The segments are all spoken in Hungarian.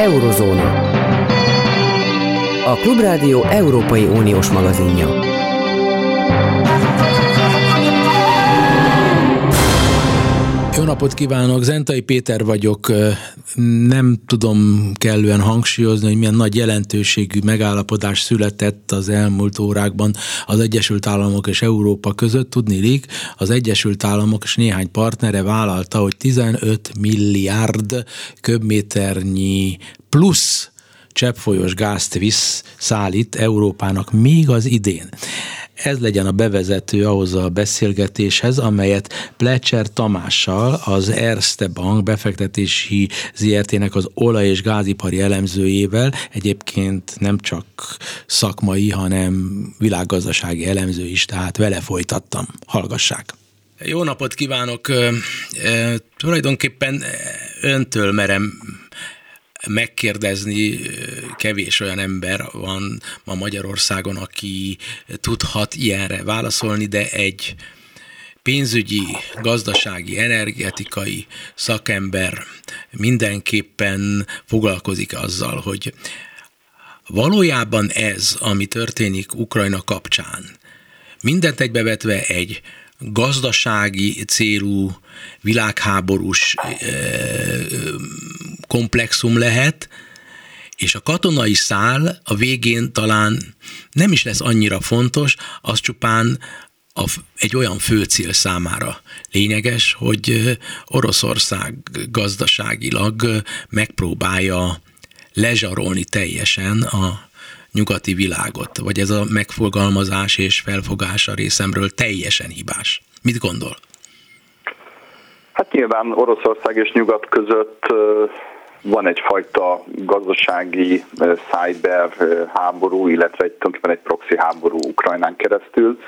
Eurozóna. A Klubrádió Európai Uniós magazinja. Jó napot kívánok, Zentai Péter vagyok. Nem tudom kellően hangsúlyozni, hogy milyen nagy jelentőségű megállapodás született az elmúlt órákban az Egyesült Államok és Európa között. Tudni az Egyesült Államok és néhány partnere vállalta, hogy 15 milliárd köbméternyi plusz cseppfolyós gázt visz, szállít Európának még az idén ez legyen a bevezető ahhoz a beszélgetéshez, amelyet Plecser Tamással, az Erste Bank befektetési ZRT-nek az olaj- és gázipari elemzőjével, egyébként nem csak szakmai, hanem világgazdasági elemző is, tehát vele folytattam. Hallgassák! Jó napot kívánok! E, tulajdonképpen öntől merem megkérdezni, kevés olyan ember van ma Magyarországon, aki tudhat ilyenre válaszolni, de egy pénzügyi, gazdasági, energetikai szakember mindenképpen foglalkozik azzal, hogy valójában ez, ami történik Ukrajna kapcsán, mindent egybevetve egy gazdasági célú, világháborús komplexum lehet, és a katonai szál a végén talán nem is lesz annyira fontos, az csupán a, egy olyan főcél számára lényeges, hogy Oroszország gazdaságilag megpróbálja lezsarolni teljesen a nyugati világot, vagy ez a megfogalmazás és felfogás a részemről teljesen hibás. Mit gondol? Hát nyilván Oroszország és nyugat között van egyfajta gazdasági cyber háború, illetve egy, tulajdonképpen egy proxy háború Ukrajnán keresztül,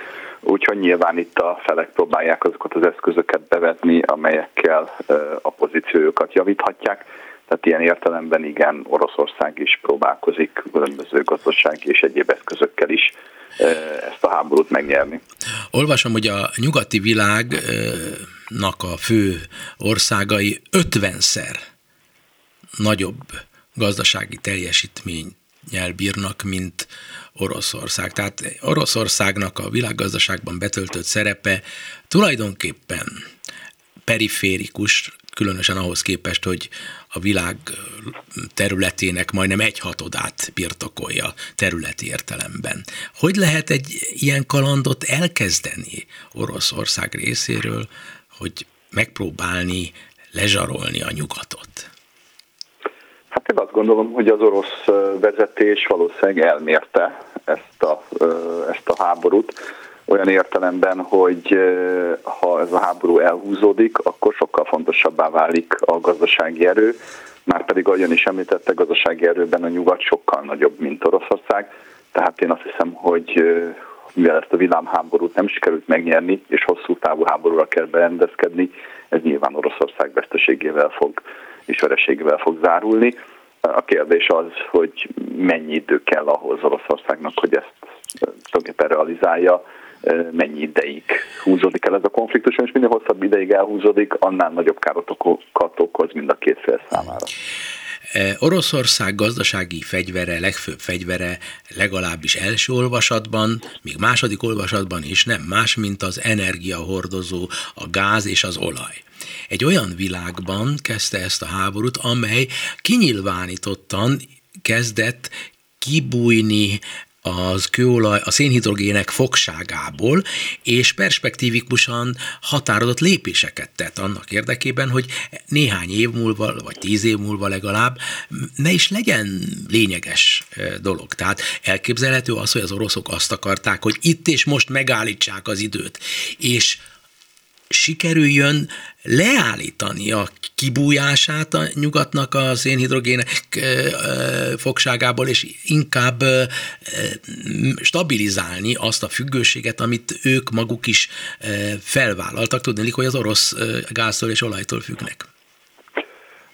úgyhogy nyilván itt a felek próbálják azokat az eszközöket bevetni, amelyekkel a pozíciójukat javíthatják. Tehát ilyen értelemben igen, Oroszország is próbálkozik különböző gazdasági és egyéb eszközökkel is ezt a háborút megnyerni. Olvasom, hogy a nyugati világnak a fő országai 50-szer nagyobb gazdasági teljesítménnyel bírnak, mint Oroszország. Tehát Oroszországnak a világgazdaságban betöltött szerepe tulajdonképpen periférikus, különösen ahhoz képest, hogy a világ területének majdnem egy hatodát birtokolja területi értelemben. Hogy lehet egy ilyen kalandot elkezdeni Oroszország részéről, hogy megpróbálni lezsarolni a nyugatot? Hát én azt gondolom, hogy az orosz vezetés valószínűleg elmérte ezt a, ezt a háborút, olyan értelemben, hogy ha ez a háború elhúzódik, akkor sokkal fontosabbá válik a gazdasági erő, már pedig ahogyan is említette, gazdasági erőben a nyugat sokkal nagyobb, mint Oroszország, tehát én azt hiszem, hogy mivel ezt a világháborút nem sikerült megnyerni, és hosszú távú háborúra kell berendezkedni, ez nyilván Oroszország veszteségével fog és vereségével fog zárulni. A kérdés az, hogy mennyi idő kell ahhoz Oroszországnak, hogy ezt tulajdonképpen realizálja, mennyi ideig húzódik el ez a konfliktus, és minél hosszabb ideig elhúzódik, annál nagyobb károkat okoz mind a két fél számára. Oroszország gazdasági fegyvere, legfőbb fegyvere legalábbis első olvasatban, még második olvasatban is nem más, mint az energiahordozó, a gáz és az olaj. Egy olyan világban kezdte ezt a háborút, amely kinyilvánítottan kezdett kibújni az kőolaj, a szénhidrogének fogságából, és perspektívikusan határozott lépéseket tett annak érdekében, hogy néhány év múlva, vagy tíz év múlva legalább ne is legyen lényeges dolog. Tehát elképzelhető az, hogy az oroszok azt akarták, hogy itt és most megállítsák az időt, és sikerüljön leállítani a kibújását a nyugatnak a szénhidrogének fogságából, és inkább stabilizálni azt a függőséget, amit ők maguk is felvállaltak. Tudni, hogy az orosz gáztól és olajtól függnek.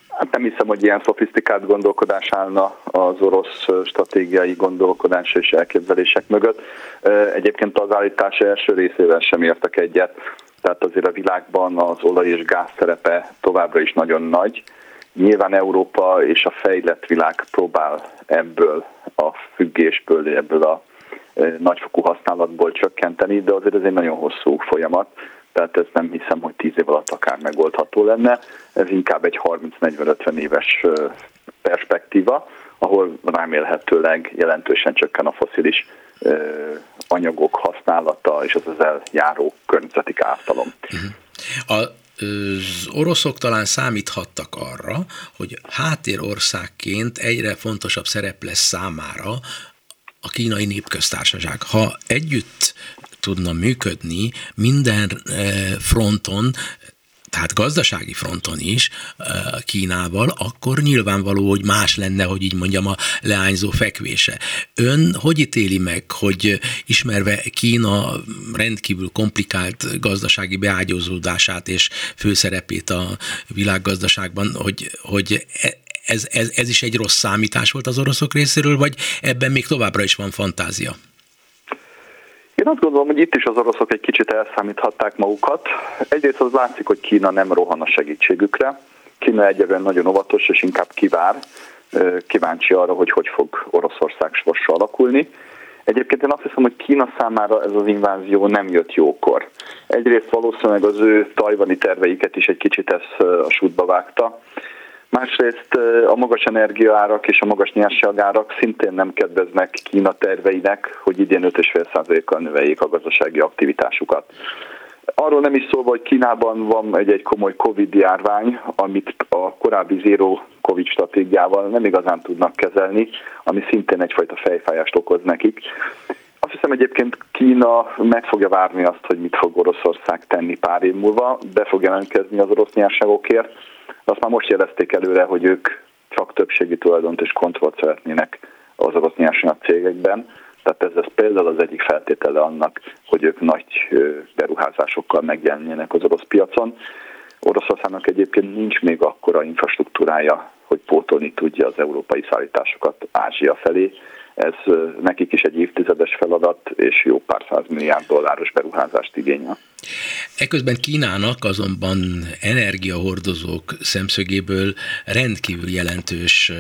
Hát nem hiszem, hogy ilyen szofisztikált gondolkodás állna az orosz stratégiai gondolkodás és elképzelések mögött. Egyébként az állítás első részével sem értek egyet tehát azért a világban az olaj és gáz szerepe továbbra is nagyon nagy, Nyilván Európa és a fejlett világ próbál ebből a függésből, ebből a nagyfokú használatból csökkenteni, de azért ez egy nagyon hosszú folyamat, tehát ez nem hiszem, hogy 10 év alatt akár megoldható lenne. Ez inkább egy 30-40-50 éves perspektíva, ahol remélhetőleg jelentősen csökken a foszilis anyagok használata és az ezzel járó környezeti ártalom. A az oroszok talán számíthattak arra, hogy háttérországként egyre fontosabb szerep lesz számára a kínai népköztársaság. Ha együtt tudna működni minden fronton, tehát gazdasági fronton is Kínával, akkor nyilvánvaló, hogy más lenne, hogy így mondjam, a leányzó fekvése. Ön hogy ítéli meg, hogy ismerve Kína rendkívül komplikált gazdasági beágyazódását és főszerepét a világgazdaságban, hogy, hogy e, ez, ez, ez is egy rossz számítás volt az oroszok részéről, vagy ebben még továbbra is van fantázia? Én azt gondolom, hogy itt is az oroszok egy kicsit elszámíthatták magukat. Egyrészt az látszik, hogy Kína nem rohan a segítségükre. Kína egyébként nagyon óvatos és inkább kivár, kíváncsi arra, hogy hogy fog Oroszország sorsa alakulni. Egyébként én azt hiszem, hogy Kína számára ez az invázió nem jött jókor. Egyrészt valószínűleg az ő tajvani terveiket is egy kicsit ez a sútba vágta. Másrészt a magas energiaárak és a magas nyerságárak szintén nem kedveznek Kína terveinek, hogy idén 5,5%-kal növeljék a gazdasági aktivitásukat. Arról nem is szólva, hogy Kínában van egy, egy komoly Covid járvány, amit a korábbi zéró Covid stratégiával nem igazán tudnak kezelni, ami szintén egyfajta fejfájást okoz nekik. Azt hiszem egyébként Kína meg fogja várni azt, hogy mit fog Oroszország tenni pár év múlva, be fog jelentkezni az orosz nyerságokért, azt már most jelezték előre, hogy ők csak többségi tulajdont és kontrollt szeretnének az orosz nyersanyag cégekben. Tehát ez, ez például az egyik feltétele annak, hogy ők nagy beruházásokkal megjelenjenek az orosz piacon. Oroszországnak egyébként nincs még akkora infrastruktúrája, hogy pótolni tudja az európai szállításokat Ázsia felé, ez nekik is egy évtizedes feladat, és jó pár száz milliárd dolláros beruházást igényel. Eközben Kínának azonban energiahordozók szemszögéből rendkívül jelentős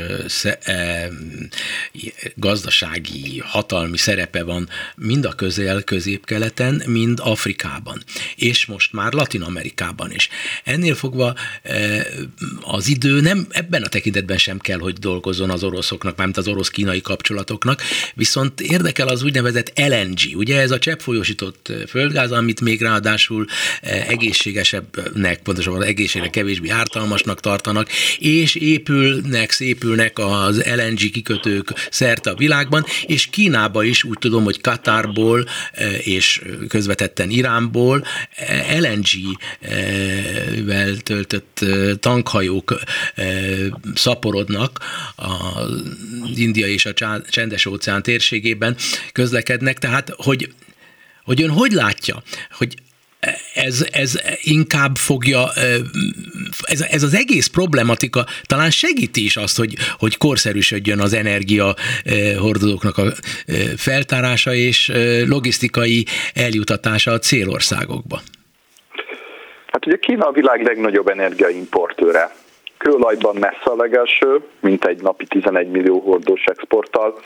gazdasági, hatalmi szerepe van mind a közel-középkeleten, mind Afrikában, és most már Latin Amerikában is. Ennél fogva az idő nem ebben a tekintetben sem kell, hogy dolgozzon az oroszoknak, mármint az orosz-kínai kapcsolatoknak, viszont érdekel az úgynevezett LNG, ugye? Ez a cseppfolyósított földgáz, amit még ráadásul egészségesebbnek, pontosabban egészségnek kevésbé ártalmasnak tartanak, és épülnek, szépülnek az LNG kikötők szerte a világban, és Kínába is úgy tudom, hogy Katárból és közvetetten Iránból LNG-vel töltött tankhajók szaporodnak az India és a Csendes óceán térségében közlekednek, tehát hogy hogy ön hogy látja, hogy ez, ez inkább fogja, ez, ez az egész problematika talán segíti is azt, hogy, hogy korszerűsödjön az energia hordozóknak a feltárása és logisztikai eljutatása a célországokba. Hát ugye Kína a világ legnagyobb energiaimportőre. Kőolajban messze a legelső, mint egy napi 11 millió hordós exporttal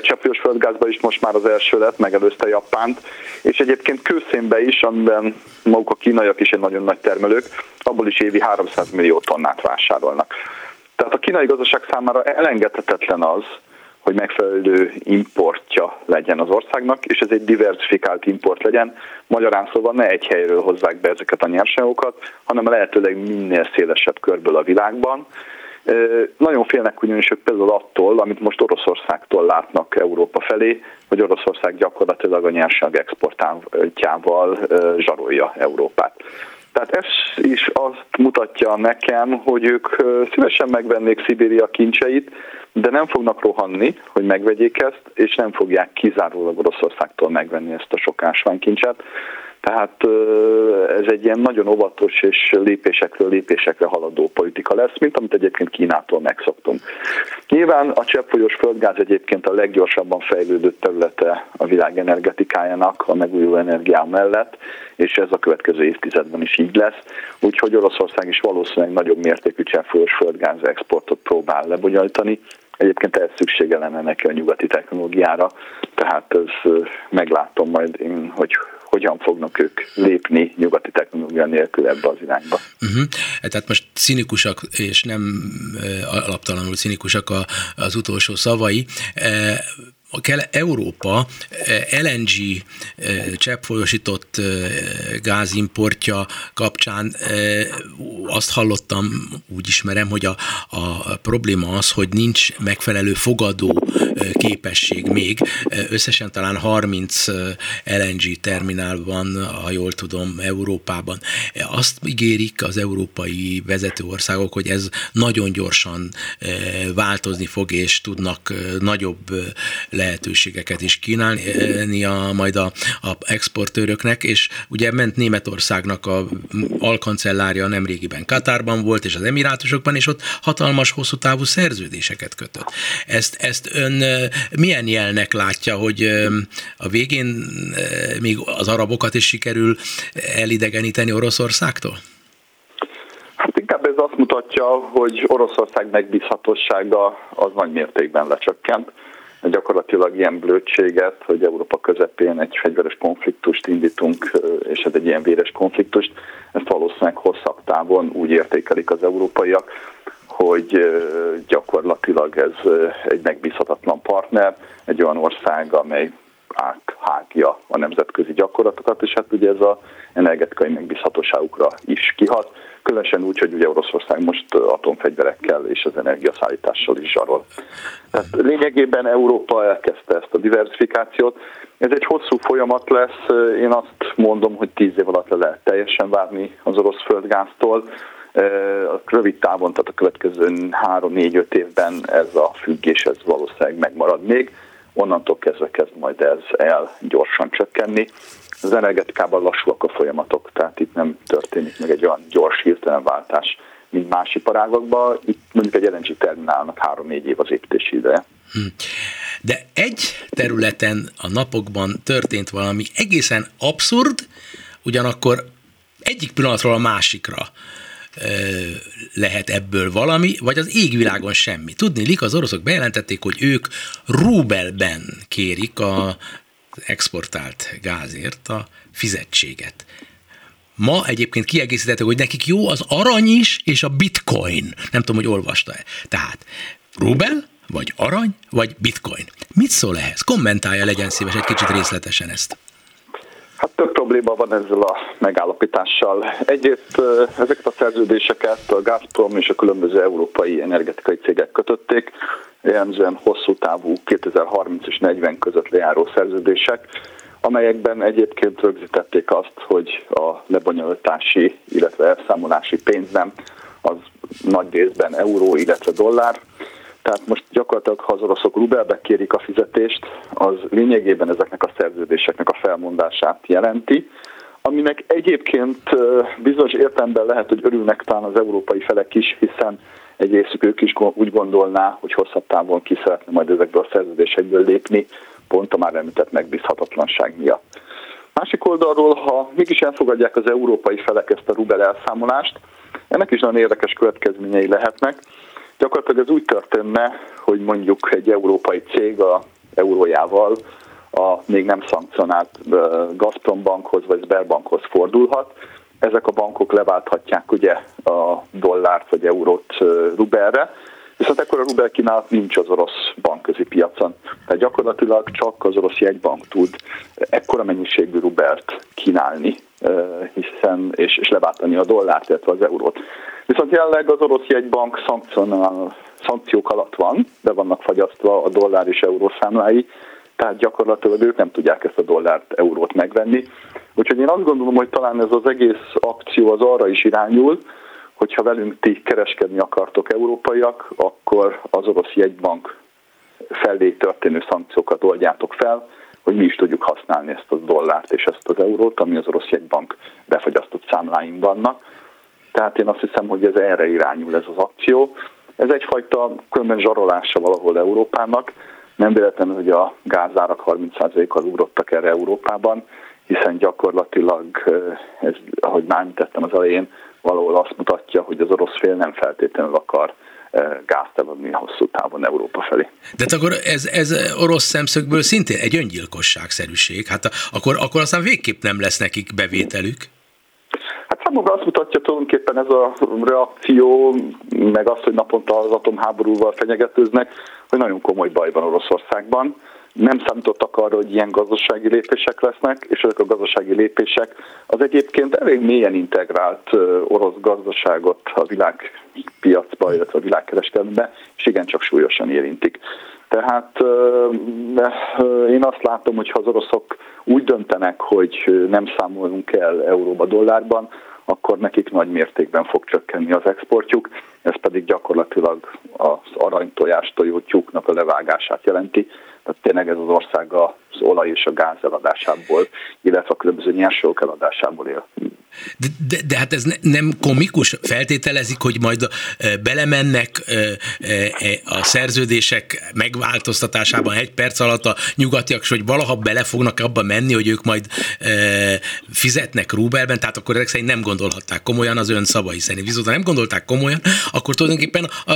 cseppős földgázban is most már az első lett, megelőzte Japánt, és egyébként kőszénbe is, amiben maguk a kínaiak is egy nagyon nagy termelők, abból is évi 300 millió tonnát vásárolnak. Tehát a kínai gazdaság számára elengedhetetlen az, hogy megfelelő importja legyen az országnak, és ez egy diversifikált import legyen. Magyarán szóval ne egy helyről hozzák be ezeket a nyersanyagokat, hanem lehetőleg minél szélesebb körből a világban, nagyon félnek ugyanis ők például attól, amit most Oroszországtól látnak Európa felé, hogy Oroszország gyakorlatilag a nyersanyag exportjával zsarolja Európát. Tehát ez is azt mutatja nekem, hogy ők szívesen megvennék Szibéria kincseit, de nem fognak rohanni, hogy megvegyék ezt, és nem fogják kizárólag Oroszországtól megvenni ezt a sok ásványkincset. Tehát ez egy ilyen nagyon óvatos és lépésekről lépésekre haladó politika lesz, mint amit egyébként Kínától megszoktunk. Nyilván a cseppfolyós földgáz egyébként a leggyorsabban fejlődő területe a világ energetikájának a megújuló energiá mellett, és ez a következő évtizedben is így lesz. Úgyhogy Oroszország is valószínűleg nagyobb mértékű cseppfolyós földgáz exportot próbál lebonyolítani. Egyébként ehhez szüksége lenne neki a nyugati technológiára, tehát ez meglátom majd én, hogy hogyan fognak ők lépni nyugati technológia nélkül ebbe az irányba. Uh-huh. Tehát most cinikusak, és nem alaptalanul cinikusak az utolsó szavai kell Európa eh, LNG eh, cseppfolyósított eh, gázimportja kapcsán azt hallottam, úgy ismerem, hogy a, a probléma az, hogy nincs megfelelő fogadó képesség még. Összesen talán 30 LNG terminál van, ha jól tudom, Európában. Azt ígérik az európai vezető országok, hogy ez nagyon gyorsan változni fog, és tudnak nagyobb lehetőségeket is kínálni a, majd a, a exportőröknek, és ugye ment Németországnak a alkancellárja nemrégiben Katárban volt, és az Emirátusokban, és ott hatalmas hosszú távú szerződéseket kötött. Ezt, ezt ön milyen jelnek látja, hogy a végén még az arabokat is sikerül elidegeníteni Oroszországtól? Hát inkább ez azt mutatja, hogy Oroszország megbízhatósága az nagy mértékben lecsökkent gyakorlatilag ilyen blödséget, hogy Európa közepén egy fegyveres konfliktust indítunk, és ez egy ilyen véres konfliktust, ezt valószínűleg hosszabb távon úgy értékelik az európaiak, hogy gyakorlatilag ez egy megbízhatatlan partner, egy olyan ország, amely áthágja a nemzetközi gyakorlatokat, és hát ugye ez az energetikai megbízhatóságukra is kihat különösen úgy, hogy ugye Oroszország most atomfegyverekkel és az energiaszállítással is zsarol. Tehát lényegében Európa elkezdte ezt a diversifikációt. Ez egy hosszú folyamat lesz, én azt mondom, hogy tíz év alatt le lehet teljesen várni az orosz földgáztól. A rövid távon, tehát a következő három-négy-öt évben ez a függés ez valószínűleg megmarad még. Onnantól kezdve kezd majd ez el gyorsan csökkenni az energetikában lassúak a folyamatok, tehát itt nem történik meg egy olyan gyors hirtelen váltás, mint más iparágokban. Itt mondjuk egy LNG terminálnak három-négy év az építési ideje. Hm. De egy területen a napokban történt valami egészen abszurd, ugyanakkor egyik pillanatról a másikra lehet ebből valami, vagy az égvilágon semmi. Tudni, az oroszok bejelentették, hogy ők rubelben kérik a exportált gázért a fizetséget. Ma egyébként kiegészítette, hogy nekik jó az arany is, és a bitcoin. Nem tudom, hogy olvasta-e. Tehát rubel, vagy arany, vagy bitcoin. Mit szól ehhez? Kommentálja, legyen szíves egy kicsit részletesen ezt. Probléma van ezzel a megállapítással. Egyrészt ezeket a szerződéseket a Gazprom és a különböző európai energetikai cégek kötötték, jellemzően hosszú távú 2030 és 40 között lejáró szerződések, amelyekben egyébként rögzítették azt, hogy a lebonyolítási, illetve elszámolási pénznem az nagy részben euró, illetve dollár. Tehát most gyakorlatilag, ha az oroszok rubelbe kérik a fizetést, az lényegében ezeknek a szerződéseknek a felmondását jelenti, aminek egyébként bizonyos értelemben lehet, hogy örülnek talán az európai felek is, hiszen egy részük ők is úgy gondolná, hogy hosszabb távon ki szeretne majd ezekből a szerződésekből lépni, pont a már említett megbízhatatlanság miatt. Másik oldalról, ha mégis elfogadják az európai felek ezt a rubel elszámolást, ennek is nagyon érdekes következményei lehetnek. Gyakorlatilag ez úgy történne, hogy mondjuk egy európai cég a eurójával a még nem szankcionált Gazprom bankhoz vagy Sberbankhoz fordulhat, ezek a bankok leválthatják ugye a dollárt vagy eurót rubelre, viszont ekkor a rubel kínálat nincs az orosz bankközi piacon. Tehát gyakorlatilag csak az orosz jegybank tud ekkora mennyiségű rubelt kínálni, hiszen, és, és leváltani a dollárt, illetve az eurót. Viszont jelenleg az orosz jegybank szankciók alatt van, de vannak fagyasztva a dollár és euró számlái, tehát gyakorlatilag ők nem tudják ezt a dollárt, eurót megvenni. Úgyhogy én azt gondolom, hogy talán ez az egész akció az arra is irányul, hogyha velünk ti kereskedni akartok európaiak, akkor az orosz jegybank felé történő szankciókat oldjátok fel, hogy mi is tudjuk használni ezt a dollárt és ezt az eurót, ami az orosz jegybank befagyasztott számláim vannak. Tehát én azt hiszem, hogy ez erre irányul ez az akció. Ez egyfajta különben zsarolása valahol Európának. Nem véletlenül, hogy a gázárak 30%-kal ugrottak erre Európában, hiszen gyakorlatilag, ez, ahogy már említettem az elején, valahol azt mutatja, hogy az orosz fél nem feltétlenül akar gázt eladni hosszú távon Európa felé. De hát akkor ez, ez orosz szemszögből szintén egy öngyilkosságszerűség. Hát akkor, akkor aztán végképp nem lesz nekik bevételük. Hát számomra azt mutatja tulajdonképpen ez a reakció, meg az, hogy naponta az atomháborúval fenyegetőznek, hogy nagyon komoly baj van Oroszországban nem számítottak arra, hogy ilyen gazdasági lépések lesznek, és ezek a gazdasági lépések az egyébként elég mélyen integrált orosz gazdaságot a világpiacba, illetve a világkereskedelembe, és igencsak súlyosan érintik. Tehát én azt látom, hogy ha az oroszok úgy döntenek, hogy nem számolunk el euróba, dollárban, akkor nekik nagy mértékben fog csökkenni az exportjuk, ez pedig gyakorlatilag az aranytojás tojótyúknak a levágását jelenti, tehát tényleg ez az ország az olaj és a gáz eladásából, illetve a különböző nyersanyagok eladásából él. De, de, de hát ez ne, nem komikus? Feltételezik, hogy majd belemennek e, a szerződések megváltoztatásában egy perc alatt a nyugatiak, és hogy valaha bele fognak abba menni, hogy ők majd fizetnek rubelben, tehát akkor ezek szerint nem gondolhatták komolyan az ön szavai szerint. Viszont ha nem gondolták komolyan, akkor tulajdonképpen a,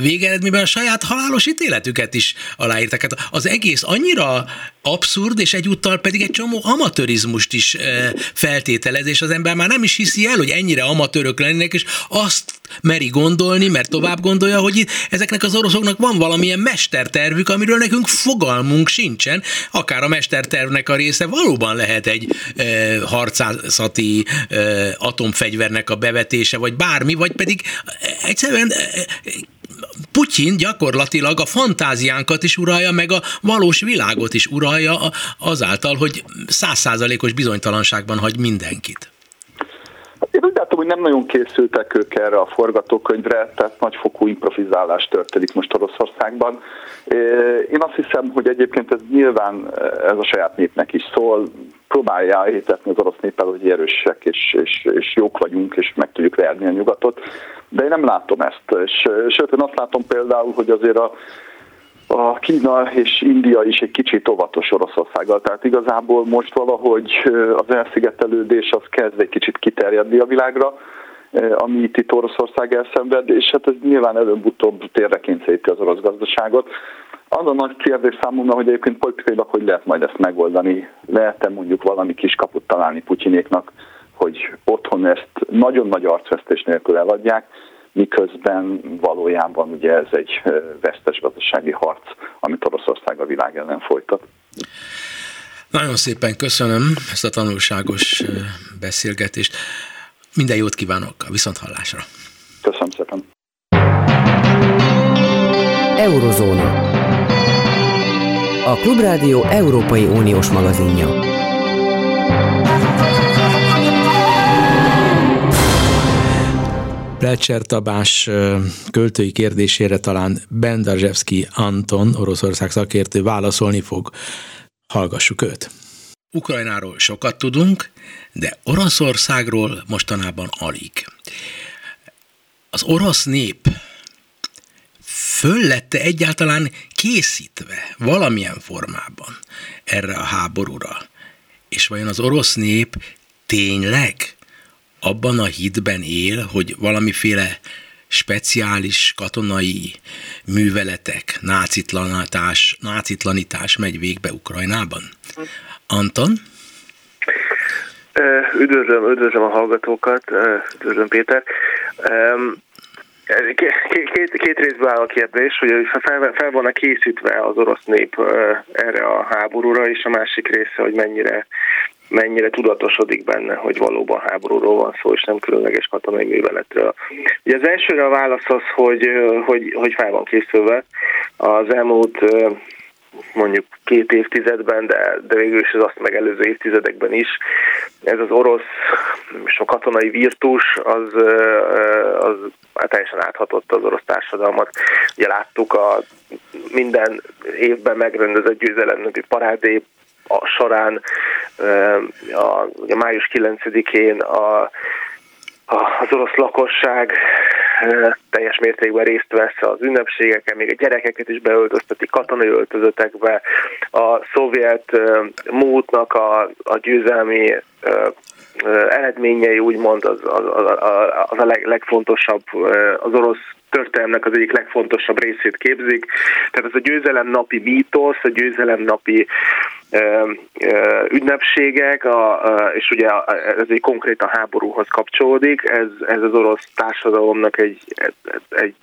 végeredményben a saját halálos ítéletüket is aláírták. Hát az egész annyira abszurd, és egyúttal pedig egy csomó amatőrizmust is feltételez, és az ember már nem is hiszi el, hogy ennyire amatőrök lennének, és azt meri gondolni, mert tovább gondolja, hogy itt ezeknek az oroszoknak van valamilyen mestertervük, amiről nekünk fogalmunk sincsen, akár a mestertervnek a része valóban lehet egy e, harcászati e, atomfegyvernek a bevetése, vagy bármi, vagy pedig egyszerűen e, Putyin gyakorlatilag a fantáziánkat is uralja, meg a valós világot is uralja azáltal, hogy százszázalékos bizonytalanságban hagy mindenkit. Én úgy látom, hogy nem nagyon készültek ők erre a forgatókönyvre, tehát nagyfokú improvizálás történik most Oroszországban. Én azt hiszem, hogy egyébként ez nyilván ez a saját népnek is szól, próbálja elhitetni az orosz néppel, hogy erősek és, és, és jók vagyunk, és meg tudjuk verni a nyugatot, de én nem látom ezt. És, sőt, én azt látom például, hogy azért a a Kína és India is egy kicsit óvatos Oroszországgal. Tehát igazából most valahogy az elszigetelődés az kezd egy kicsit kiterjedni a világra, ami itt, itt Oroszország elszenved, és hát ez nyilván előbb-utóbb térre kényszeríti az orosz gazdaságot. Az a nagy kérdés számomra, hogy egyébként politikailag hogy lehet majd ezt megoldani. Lehet-e mondjuk valami kis kaput találni Putyinéknak, hogy otthon ezt nagyon nagy arcvesztés nélkül eladják, miközben valójában ugye ez egy vesztes gazdasági harc, amit Oroszország a világ ellen folytat. Nagyon szépen köszönöm ezt a tanulságos beszélgetést. Minden jót kívánok a viszonthallásra. Köszönöm szépen. Eurozóna. A Klubrádió Európai Uniós magazinja. Plecser Tabás költői kérdésére talán Bendarzsevszki Anton, Oroszország szakértő válaszolni fog. Hallgassuk őt. Ukrajnáról sokat tudunk, de Oroszországról mostanában alig. Az orosz nép föl lette egyáltalán készítve valamilyen formában erre a háborúra? És vajon az orosz nép tényleg abban a hitben él, hogy valamiféle speciális katonai műveletek, nácitlanítás, nácitlanítás megy végbe Ukrajnában? Anton? Üdvözlöm, üdvözlöm a hallgatókat, üdvözlöm Péter. Két, két részből áll a kérdés, hogy fel, fel van-e készítve az orosz nép erre a háborúra, és a másik része, hogy mennyire mennyire tudatosodik benne, hogy valóban háborúról van szó, és nem különleges katonai műveletről. Ugye az elsőre a válasz az, hogy, hogy, hogy fel van készülve. Az elmúlt mondjuk két évtizedben, de, de végül is az azt megelőző évtizedekben is. Ez az orosz és a katonai virtus az, az teljesen áthatotta az orosz társadalmat. Ugye láttuk a minden évben megrendezett győzelemnöki parádé a során, a, a május 9-én a, a, az orosz lakosság teljes mértékben részt vesz az ünnepségeken, még a gyerekeket is beöltözteti katonai öltözötekbe. A szovjet múltnak a, a győzelmi eredményei úgymond az, az, az, az a leg, legfontosabb az orosz történelmnek az egyik legfontosabb részét képzik. Tehát ez a győzelem napi mítosz, a győzelem napi ünnepségek, a, és ugye ez egy konkrét a háborúhoz kapcsolódik, ez, ez az orosz társadalomnak egy, egy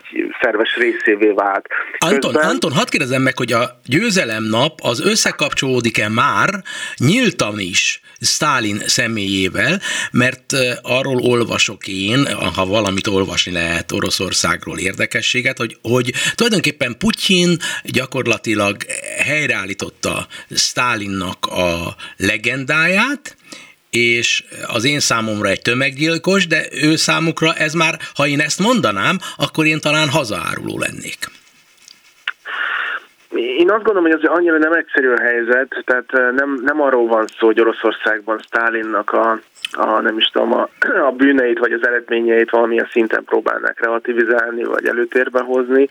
szerves részévé vált. Anton, Közben... Anton, hadd kérdezem meg, hogy a győzelem nap az összekapcsolódik-e már nyíltan is Stalin személyével, mert arról olvasok én, ha valamit olvasni lehet Oroszországról érdekességet, hogy, hogy tulajdonképpen Putyin gyakorlatilag helyreállította Stalinnak a legendáját, és az én számomra egy tömeggyilkos, de ő számukra ez már, ha én ezt mondanám, akkor én talán hazaáruló lennék. Én azt gondolom, hogy az annyira nem egyszerű a helyzet, tehát nem, nem arról van szó, hogy Oroszországban Stálinnak a, a nem is tudom, a, a bűneit vagy az eredményeit valamilyen szinten próbálnak relativizálni vagy előtérbe hozni.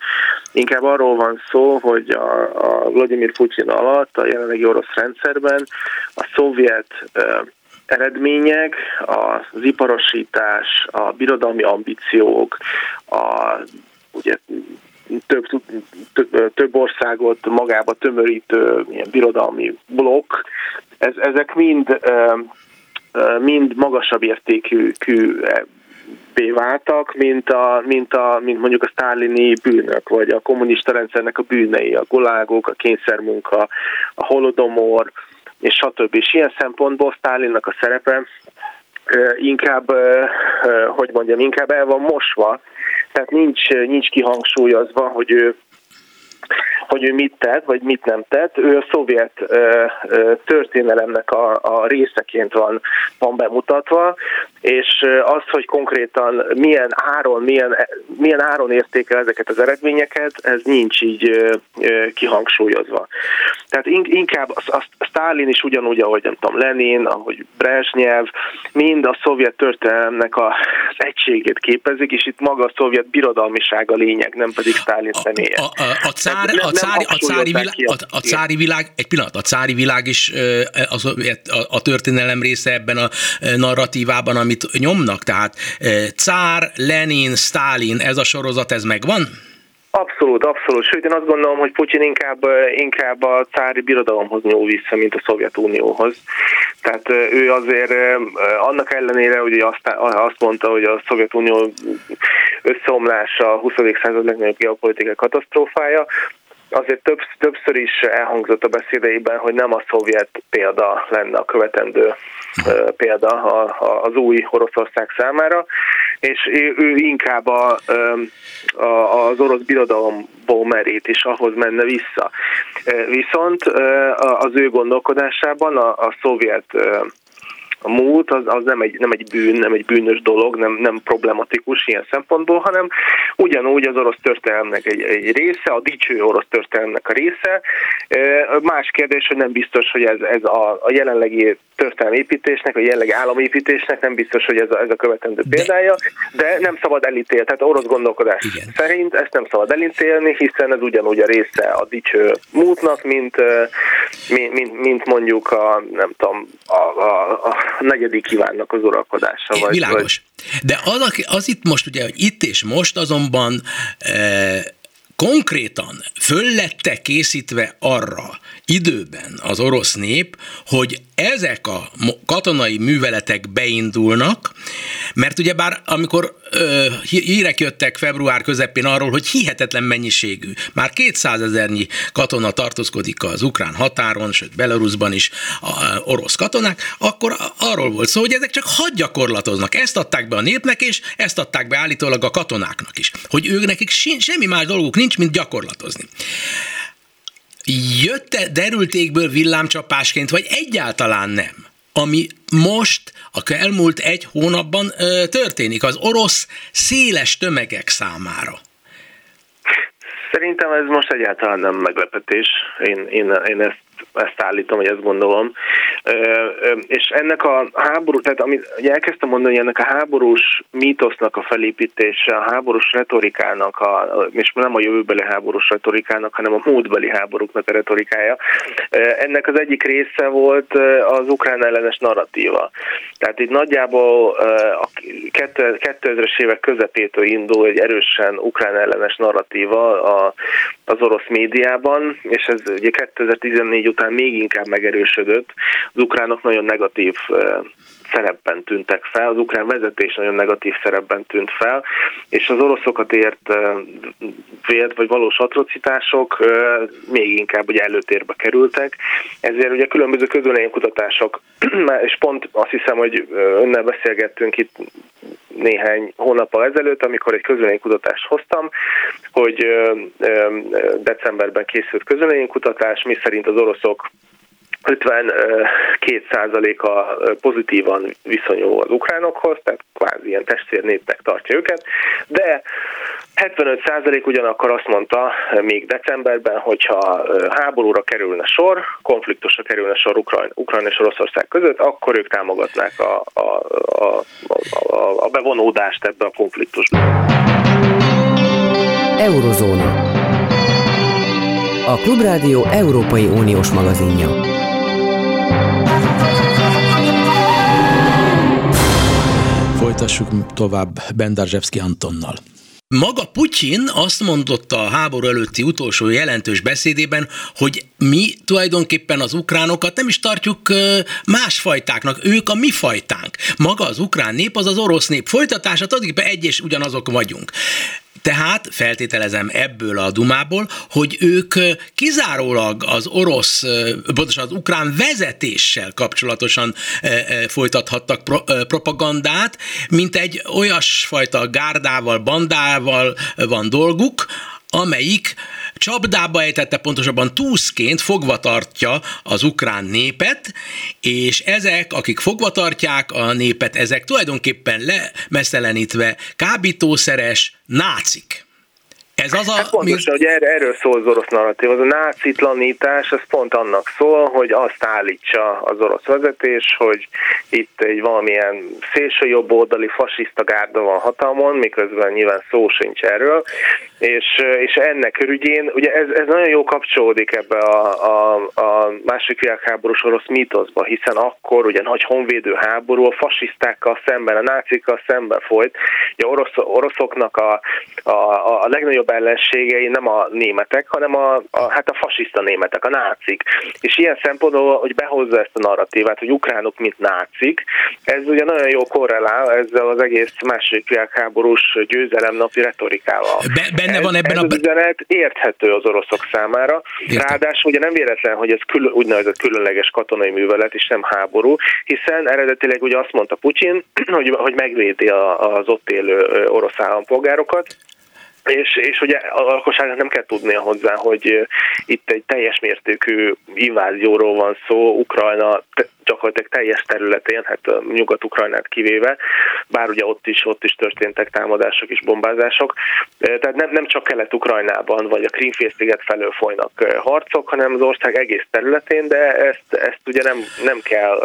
Inkább arról van szó, hogy a, a Vladimir Putin alatt a jelenlegi orosz rendszerben a szovjet eredmények, az iparosítás, a birodalmi ambíciók, a ugye több, több, több országot magába tömörítő ilyen birodalmi blokk, ez, ezek mind mind magasabb értékű váltak, mint, a, mint, a, mint mondjuk a sztálini bűnök, vagy a kommunista rendszernek a bűnei, a gulágok, a kényszermunka, a holodomor, és stb. És ilyen szempontból Stálinnak a szerepe inkább, hogy mondjam, inkább el van mosva, tehát nincs, nincs kihangsúlyozva, hogy ő hogy ő mit tett, vagy mit nem tett. Ő a szovjet ö, ö, történelemnek a, a részeként van, van bemutatva, és az, hogy konkrétan milyen áron, milyen, milyen áron értékel ezeket az eredményeket, ez nincs így ö, ö, kihangsúlyozva. Tehát inkább a, a Stalin is ugyanúgy, ahogy nem tudom, Lenin, ahogy Brezsnyev, mind a szovjet történelemnek az egységét képezik, és itt maga a szovjet birodalmiság a lényeg, nem pedig Stalin személye. A, a, a, a, cár, a, cári, a, cári világ, a, a cári világ, egy pillanat, a cári világ is az, a, a történelem része ebben a narratívában, amit nyomnak, tehát cár, Lenin, Stalin, ez a sorozat, ez megvan? Abszolút, abszolút. Sőt, én azt gondolom, hogy Putyin inkább, inkább a cári birodalomhoz nyúl vissza, mint a Szovjetunióhoz. Tehát ő azért annak ellenére, hogy azt, azt mondta, hogy a Szovjetunió összeomlása a 20. század legnagyobb geopolitikai katasztrófája, azért több, többször is elhangzott a beszédeiben, hogy nem a szovjet példa lenne a követendő példa az új Oroszország számára, és ő inkább a, a, az orosz birodalomból merít, és ahhoz menne vissza. Viszont az ő gondolkodásában a, a szovjet a múlt az, az nem, egy, nem egy bűn, nem egy bűnös dolog, nem, nem problematikus ilyen szempontból, hanem ugyanúgy az orosz történelmnek egy, egy része, a dicső orosz történelmnek a része. Más kérdés, hogy nem biztos, hogy ez, ez a, a jelenlegi történelmépítésnek, a jelenlegi államépítésnek nem biztos, hogy ez a, ez a követendő de... példája, de nem szabad elítélni. Tehát orosz gondolkodás Igen. szerint ezt nem szabad elítélni, hiszen ez ugyanúgy a része a dicső múltnak, mint, mint, mint, mint mondjuk a, nem tudom, a, a, a negyedik kívánnak az uralkodása. Vagy, Világos. Vagy... De az, az itt most ugye, hogy itt és most azonban e, konkrétan föl lette készítve arra időben az orosz nép, hogy ezek a katonai műveletek beindulnak, mert ugye bár amikor ö, hírek jöttek február közepén arról, hogy hihetetlen mennyiségű, már 200 ezernyi katona tartózkodik az ukrán határon, sőt Belarusban is a, a orosz katonák, akkor arról volt szó, hogy ezek csak hadgyakorlatoznak. Ezt adták be a népnek, és ezt adták be állítólag a katonáknak is. Hogy ők nekik semmi más dolguk nincs, mint gyakorlatozni jött-e derültékből villámcsapásként, vagy egyáltalán nem? Ami most, a elmúlt egy hónapban ö, történik az orosz széles tömegek számára. Szerintem ez most egyáltalán nem meglepetés. Én, én, én ezt, ezt állítom, hogy ezt gondolom. És ennek a háború, tehát amit ugye elkezdtem mondani, ennek a háborús mítosznak a felépítése, a háborús retorikának, a, és nem a jövőbeli háborús retorikának, hanem a múltbeli háborúknak a retorikája, ennek az egyik része volt az ukrán ellenes narratíva. Tehát itt nagyjából a 2000-es évek közepétől indul egy erősen ukrán ellenes narratíva az orosz médiában, és ez ugye 2014 után még inkább megerősödött. Az ukránok nagyon negatív szerepben tűntek fel, az ukrán vezetés nagyon negatív szerepben tűnt fel, és az oroszokat ért vélt vagy valós atrocitások még inkább ugye előtérbe kerültek, ezért ugye különböző közölénykutatások, és pont azt hiszem, hogy önnel beszélgettünk itt néhány hónappal ezelőtt, amikor egy közölénykutatást hoztam, hogy decemberben készült közölénykutatás, mi szerint az oroszok 52%-a pozitívan viszonyul az ukránokhoz, tehát kvázi ilyen testvérnépnek tartja őket, de 75% ugyanakkor azt mondta még decemberben, hogyha háborúra kerülne sor, konfliktusra kerülne sor Ukrajna, Ukrajna és Oroszország között, akkor ők támogatnák a, a, a, a, a bevonódást ebbe a konfliktusba. Eurozóna. A Klubrádió Európai Uniós magazinja. Folytassuk tovább Bendarzsevszki Antonnal. Maga Putyin azt mondotta a háború előtti utolsó jelentős beszédében, hogy mi tulajdonképpen az ukránokat nem is tartjuk más fajtáknak, ők a mi fajtánk. Maga az ukrán nép az az orosz nép folytatása, tulajdonképpen egy és ugyanazok vagyunk. Tehát feltételezem ebből a dumából, hogy ők kizárólag az orosz, pontosan az ukrán vezetéssel kapcsolatosan folytathattak propagandát, mint egy olyasfajta gárdával, bandával van dolguk, amelyik csapdába ejtette, pontosabban túszként fogva tartja az ukrán népet, és ezek, akik fogva tartják a népet, ezek tulajdonképpen lemeszelenítve kábítószeres nácik. Ez az a... Hát pontosan, mi... hogy erre, erről szól az orosz narratív. Az a nácitlanítás, ez pont annak szól, hogy azt állítsa az orosz vezetés, hogy itt egy valamilyen szélső jobb oldali fasiszta gárda van hatalmon, miközben nyilván szó sincs erről, és, és ennek örügyén, ugye ez, ez nagyon jó kapcsolódik ebbe a, a, a második világháborús orosz mítoszba, hiszen akkor ugye nagy honvédő háború a fasisztákkal szemben, a nácikkal szemben folyt. Ugye orosz, oroszoknak a, a, a legnagyobb ellenségei nem a németek, hanem a, a, hát a fasiszta németek, a nácik. És ilyen szempontból, hogy behozza ezt a narratívát, hogy ukránok mint nácik, ez ugye nagyon jó korrelál ezzel az egész második világháborús győzelemnapi retorikával. Be, benne van ebben ez a... üzenet érthető az oroszok számára. Értem. Ráadásul ugye nem véletlen, hogy ez külön, úgynevezett különleges katonai művelet, és nem háború, hiszen eredetileg ugye azt mondta Putyin, hogy, hogy megvédi az ott élő orosz állampolgárokat, és, és ugye a lakosságnak nem kell tudnia hozzá, hogy itt egy teljes mértékű invázióról van szó, Ukrajna gyakorlatilag teljes területén, hát Nyugat-Ukrajnát kivéve, bár ugye ott is, ott is történtek támadások és bombázások. Tehát nem, nem csak Kelet-Ukrajnában vagy a Krímfélsziget felől folynak harcok, hanem az ország egész területén, de ezt, ezt ugye nem, nem kell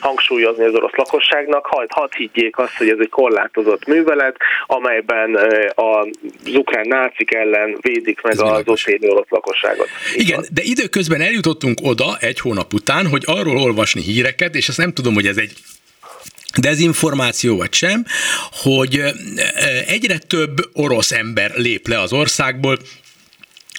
hangsúlyozni az orosz lakosságnak, hadd, hadd higgyék azt, hogy ez egy korlátozott művelet, amelyben az ukrán nácik ellen védik meg ez az ott élő orosz lakosságot. Igen, van. de időközben eljutottunk oda egy hónap után, hogy arról olvasni híreket, és azt nem tudom, hogy ez egy dezinformáció vagy sem, hogy egyre több orosz ember lép le az országból,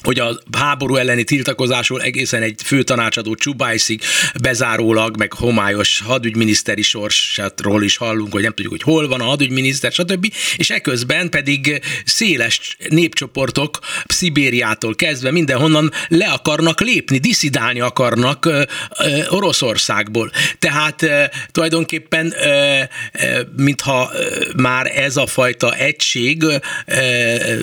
hogy a háború elleni tiltakozásról egészen egy főtanácsadó Csubájszig bezárólag, meg homályos hadügyminiszteri sorsátról is hallunk, hogy nem tudjuk, hogy hol van a hadügyminiszter, stb. És eközben pedig széles népcsoportok Szibériától kezdve mindenhonnan le akarnak lépni, diszidálni akarnak Oroszországból. Tehát tulajdonképpen mintha már ez a fajta egység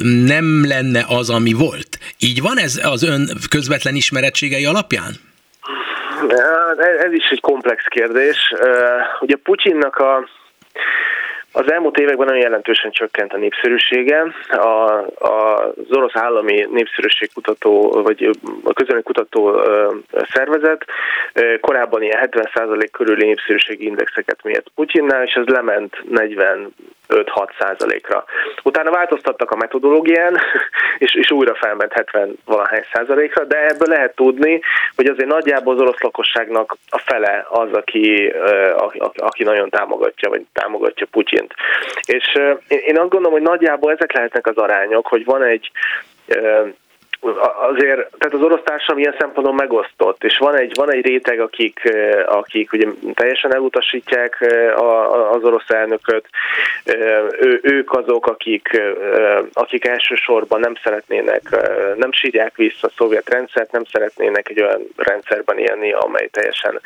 nem lenne az, ami volt. Így van ez az ön közvetlen ismeretségei alapján? Ez is egy komplex kérdés. Ugye Putyinnak a Az elmúlt években nagyon jelentősen csökkent a népszerűsége. A, a, az orosz állami népszerűségkutató, vagy a közönök kutató szervezet korábban ilyen 70% körüli népszerűségi indexeket mért Putyinnál, és ez lement 40 5-6 százalékra. Utána változtattak a metodológián, és, és újra felment 70 valahány százalékra, de ebből lehet tudni, hogy azért nagyjából az orosz lakosságnak a fele az, aki, a, aki nagyon támogatja, vagy támogatja Putyint. És én azt gondolom, hogy nagyjából ezek lehetnek az arányok, hogy van egy azért, tehát az orosz társadalom ilyen szempontból megosztott, és van egy, van egy réteg, akik, akik ugye teljesen elutasítják az orosz elnököt, ő, ők azok, akik, akik elsősorban nem szeretnének, nem sírják vissza a szovjet rendszert, nem szeretnének egy olyan rendszerben élni, amely teljesen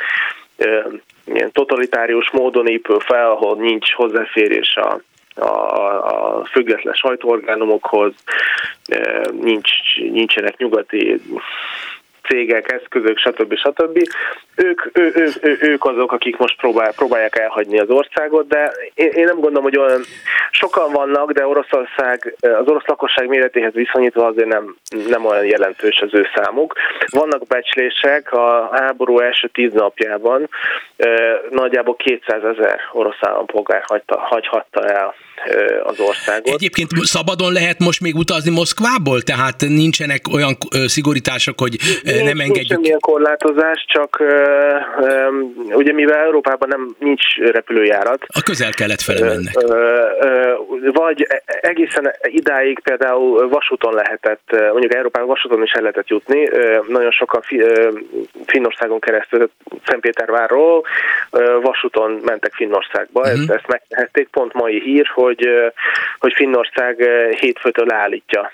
ilyen totalitárius módon épül fel, ahol nincs hozzáférés a a, a független sajtóorgánumokhoz, nincs, nincsenek nyugati cégek, eszközök, stb. stb. Ők, ő, ő, ő, ők azok, akik most próbál, próbálják elhagyni az országot, de én, én nem gondolom, hogy olyan sokan vannak, de Oroszország, az orosz lakosság méretéhez viszonyítva azért nem, nem olyan jelentős az ő számuk. Vannak becslések, a háború első tíz napjában nagyjából 200 ezer orosz állampolgár hagyta, hagyhatta el az országot. Egyébként szabadon lehet most még utazni Moszkvából? Tehát nincsenek olyan szigorítások, hogy nincs, nem engedjük? Nincs semmilyen korlátozás, csak ugye mivel Európában nem nincs repülőjárat. A közel-kelet fele mennek. Vagy e, egészen idáig például vasúton lehetett, mondjuk Európában vasúton is el lehetett jutni, nagyon sokan Finnországon keresztül, Szentpétervárról vasúton mentek Finnországba, uh-huh. ezt, ezt megtehették, pont mai hír, hogy hogy, hogy Finnország hétfőtől leállítja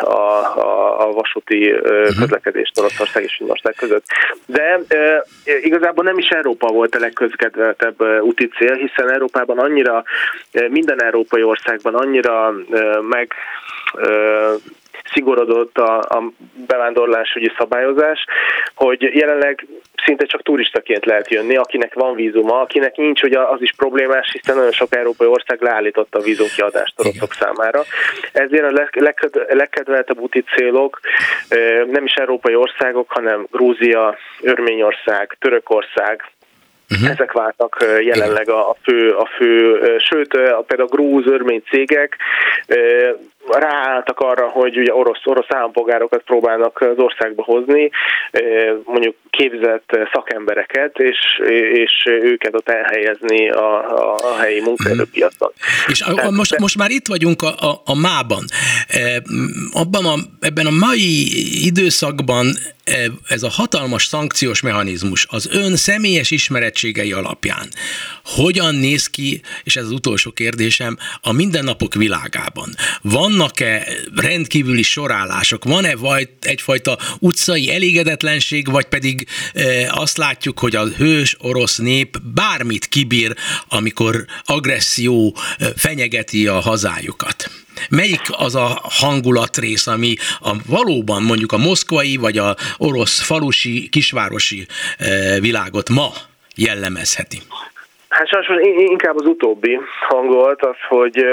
a, a, a vasúti uh-huh. közlekedést Oroszország és Finnország között. De e, igazából nem is Európa volt a legközkedveltebb úti cél, hiszen Európában annyira, minden európai országban annyira e, meg e, szigorodott a, a bevándorlásügyi szabályozás, hogy jelenleg szinte csak turistaként lehet jönni, akinek van vízuma, akinek nincs, hogy az is problémás, hiszen nagyon sok európai ország leállította a vízumkiadást oroszok számára. Ezért a legkedveltebb úti célok nem is európai országok, hanem Grúzia, Örményország, Törökország, Uh-huh. Ezek váltak jelenleg a fő, a fő sőt, például a grúz örmény cégek ráálltak arra, hogy ugye orosz, orosz állampolgárokat próbálnak az országba hozni, mondjuk képzett szakembereket, és, és őket ott elhelyezni a, a, a helyi munkaerőpiacon. És a, a, most, most már itt vagyunk a, a, a mában. Abban a, ebben a mai időszakban ez a hatalmas szankciós mechanizmus az ön személyes ismeretségei alapján hogyan néz ki, és ez az utolsó kérdésem, a mindennapok világában? Vannak-e rendkívüli sorállások? Van-e vagy egyfajta utcai elégedetlenség, vagy pedig e, azt látjuk, hogy a hős orosz nép bármit kibír, amikor agresszió e, fenyegeti a hazájukat? Melyik az a hangulatrész, ami a, valóban mondjuk a moszkvai vagy a orosz falusi, kisvárosi e, világot ma jellemezheti? Hát sajnos inkább az utóbbi hangolt az, hogy,